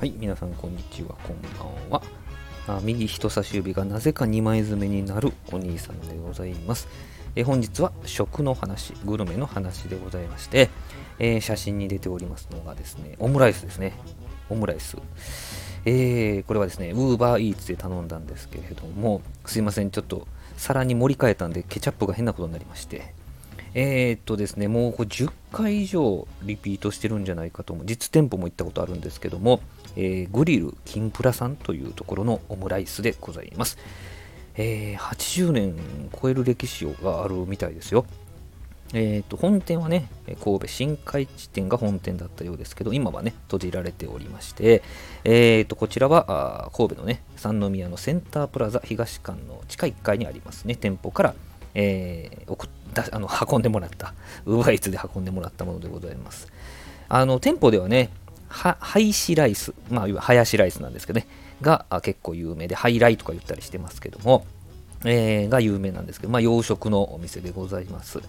はい、皆さんこんにちは、こんばんは。あ右人差し指がなぜか2枚爪になるお兄さんでございます。え本日は食の話、グルメの話でございまして、えー、写真に出ておりますのがですね、オムライスですね。オムライス。えー、これはですね、ウーバーイーツで頼んだんですけれども、すいません、ちょっと皿に盛り替えたんで、ケチャップが変なことになりまして、えー、っとですね、もう10回以上リピートしてるんじゃないかと思う。実店舗も行ったことあるんですけども、えー、グリル金プラさんというところのオムライスでございます。えー、80年超える歴史があるみたいですよ。えーと、本店はね、神戸新海地店が本店だったようですけど、今はね、閉じられておりまして、えーと、こちらは神戸のね、三宮のセンタープラザ東館の地下1階にありますね、店舗から、えー、送だあの運んでもらった、ウーバーイーツで運んでもらったものでございます。あの店舗ではね、ハイシライス、まあ、いわハヤシライスなんですけどね、が結構有名で、ハイライとか言ったりしてますけども、えー、が有名なんですけど、まあ、洋食のお店でございます。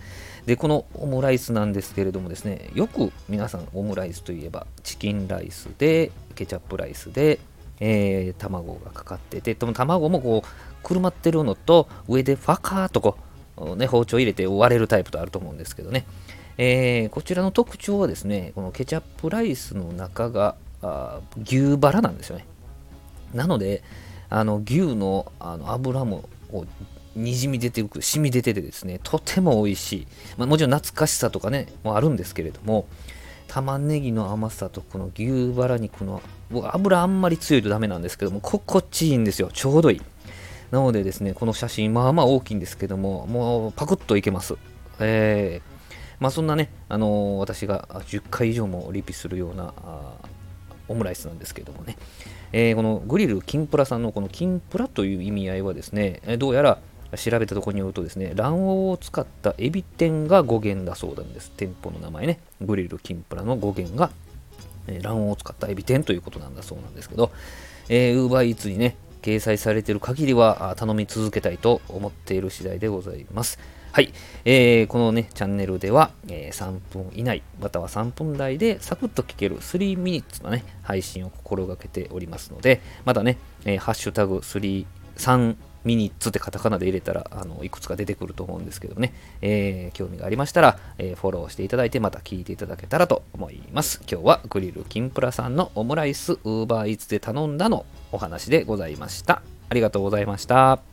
で、このオムライスなんですけれどもですね、よく皆さんオムライスといえば、チキンライスで、ケチャップライスで、えー、卵がかかってて、でも卵もこう、くるまってるのと、上でファカーとこう、ね、包丁入れて割れるタイプとあると思うんですけどね、えー、こちらの特徴はですね、このケチャップライスの中があ牛バラなんですよね。なので、あの牛のあの油もにじみ出てくる、染み出ててですね、とても美味しい。まあ、もちろん懐かしさとかね、もあるんですけれども、玉ねぎの甘さとこの牛バラ肉の、僕油あんまり強いとダメなんですけども、心地いいんですよ。ちょうどいい。なのでですね、この写真、まあまあ大きいんですけども、もうパクッといけます。えー、まあ、そんなね、あのー、私が10回以上もリピするようなオムライスなんですけどもね、えー、このグリル金プラさんのこの金プラという意味合いはですね、どうやら調べたところによるとですね、卵黄を使ったエビ天が語源だそうなんです。店舗の名前ね、グリル金プラの語源が、え、卵黄を使ったエビ天ということなんだそうなんですけど、えー、Uber Eats にね、掲載されている限りは頼み続けたいと思っている次第でございます。はい、えー、このね、チャンネルでは、えー、3分以内、または3分台でサクッと聞ける3ミニッツのね、配信を心がけておりますので、まだね、えー、ハッシュタグ3、3ミニッツってカタカナで入れたら、あの、いくつか出てくると思うんですけどね、えー、興味がありましたら、えー、フォローしていただいて、また聞いていただけたらと思います。今日はグリルキンプラさんのオムライス、ウーバーイーツで頼んだのお話でございました。ありがとうございました。